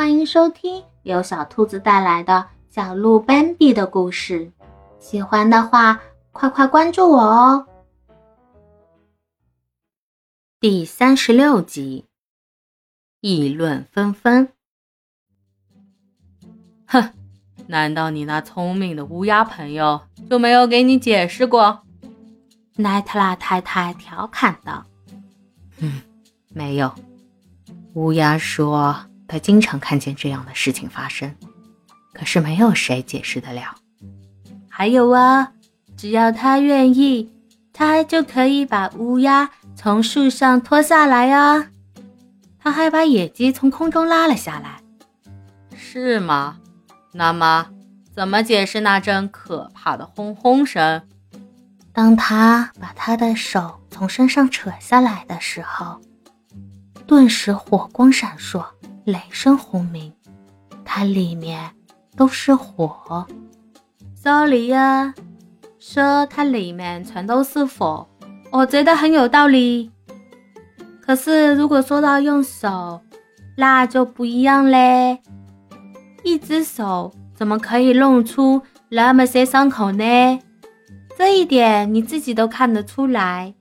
欢迎收听由小兔子带来的小鹿斑比的故事。喜欢的话，快快关注我哦！第三十六集，议论纷纷。哼，难道你那聪明的乌鸦朋友就没有给你解释过？奈特拉太太调侃道：“嗯，没有。乌鸦说，他经常看见这样的事情发生，可是没有谁解释得了。还有啊，只要他愿意，他就可以把乌鸦从树上拖下来啊。他还把野鸡从空中拉了下来。是吗？那么，怎么解释那阵可怕的轰轰声？”当他把他的手从身上扯下来的时候，顿时火光闪烁，雷声轰鸣，它里面都是火。Sorry 呀，说它里面全都是火，我觉得很有道理。可是如果说到用手，那就不一样嘞。一只手怎么可以弄出那么些伤口呢？这一点你自己都看得出来，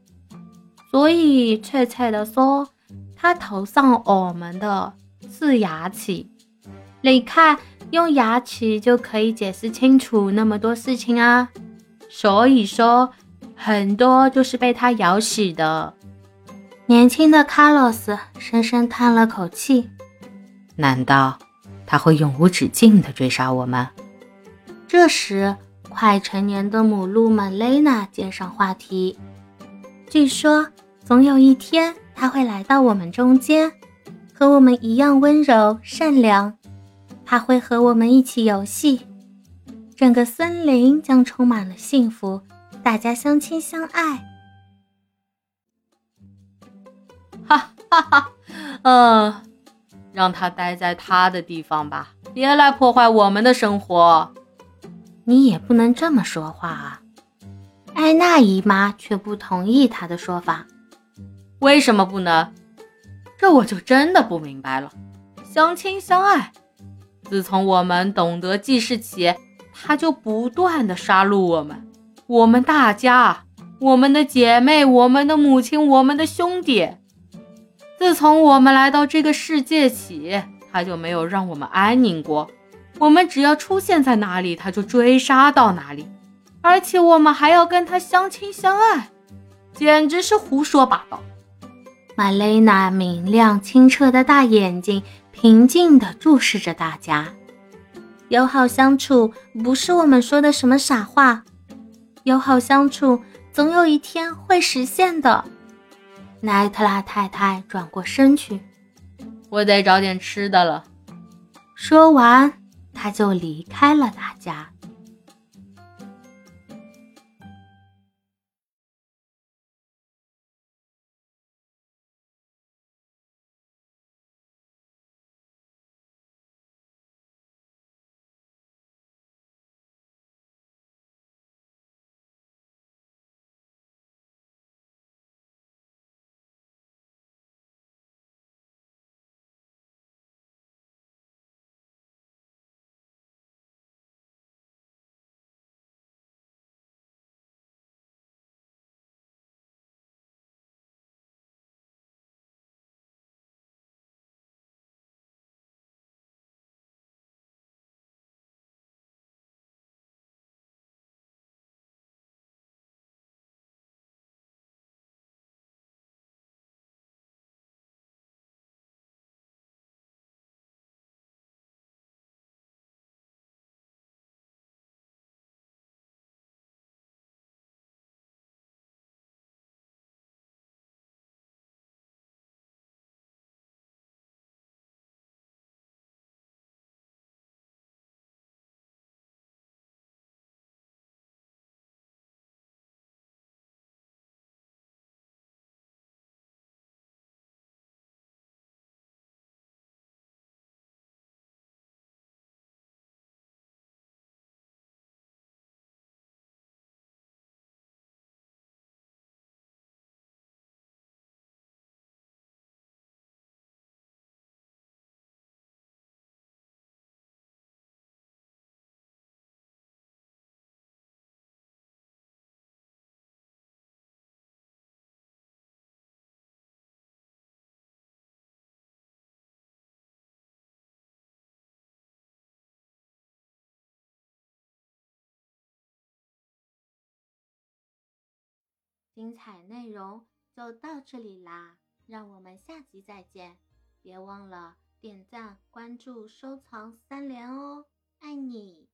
所以确切的说，他头上我们的是牙齿。你看，用牙齿就可以解释清楚那么多事情啊。所以说，很多就是被它咬死的。年轻的卡洛斯深深叹了口气。难道他会永无止境地追杀我们？这时。快成年的母鹿玛蕾娜接上话题。据说，总有一天，他会来到我们中间，和我们一样温柔善良。它会和我们一起游戏，整个森林将充满了幸福，大家相亲相爱。哈哈哈！嗯，让他待在他的地方吧，别来破坏我们的生活。你也不能这么说话啊！艾娜姨妈却不同意他的说法。为什么不能？这我就真的不明白了。相亲相爱，自从我们懂得记事起，他就不断的杀戮我们，我们大家，我们的姐妹，我们的母亲，我们的兄弟。自从我们来到这个世界起，他就没有让我们安宁过。我们只要出现在哪里，他就追杀到哪里，而且我们还要跟他相亲相爱，简直是胡说八道。玛蕾娜明亮清澈的大眼睛平静地注视着大家。友好相处不是我们说的什么傻话，友好相处总有一天会实现的。奈特拉太太转过身去，我得找点吃的了。说完。他就离开了大家。精彩内容就到这里啦，让我们下集再见！别忘了点赞、关注、收藏三连哦，爱你！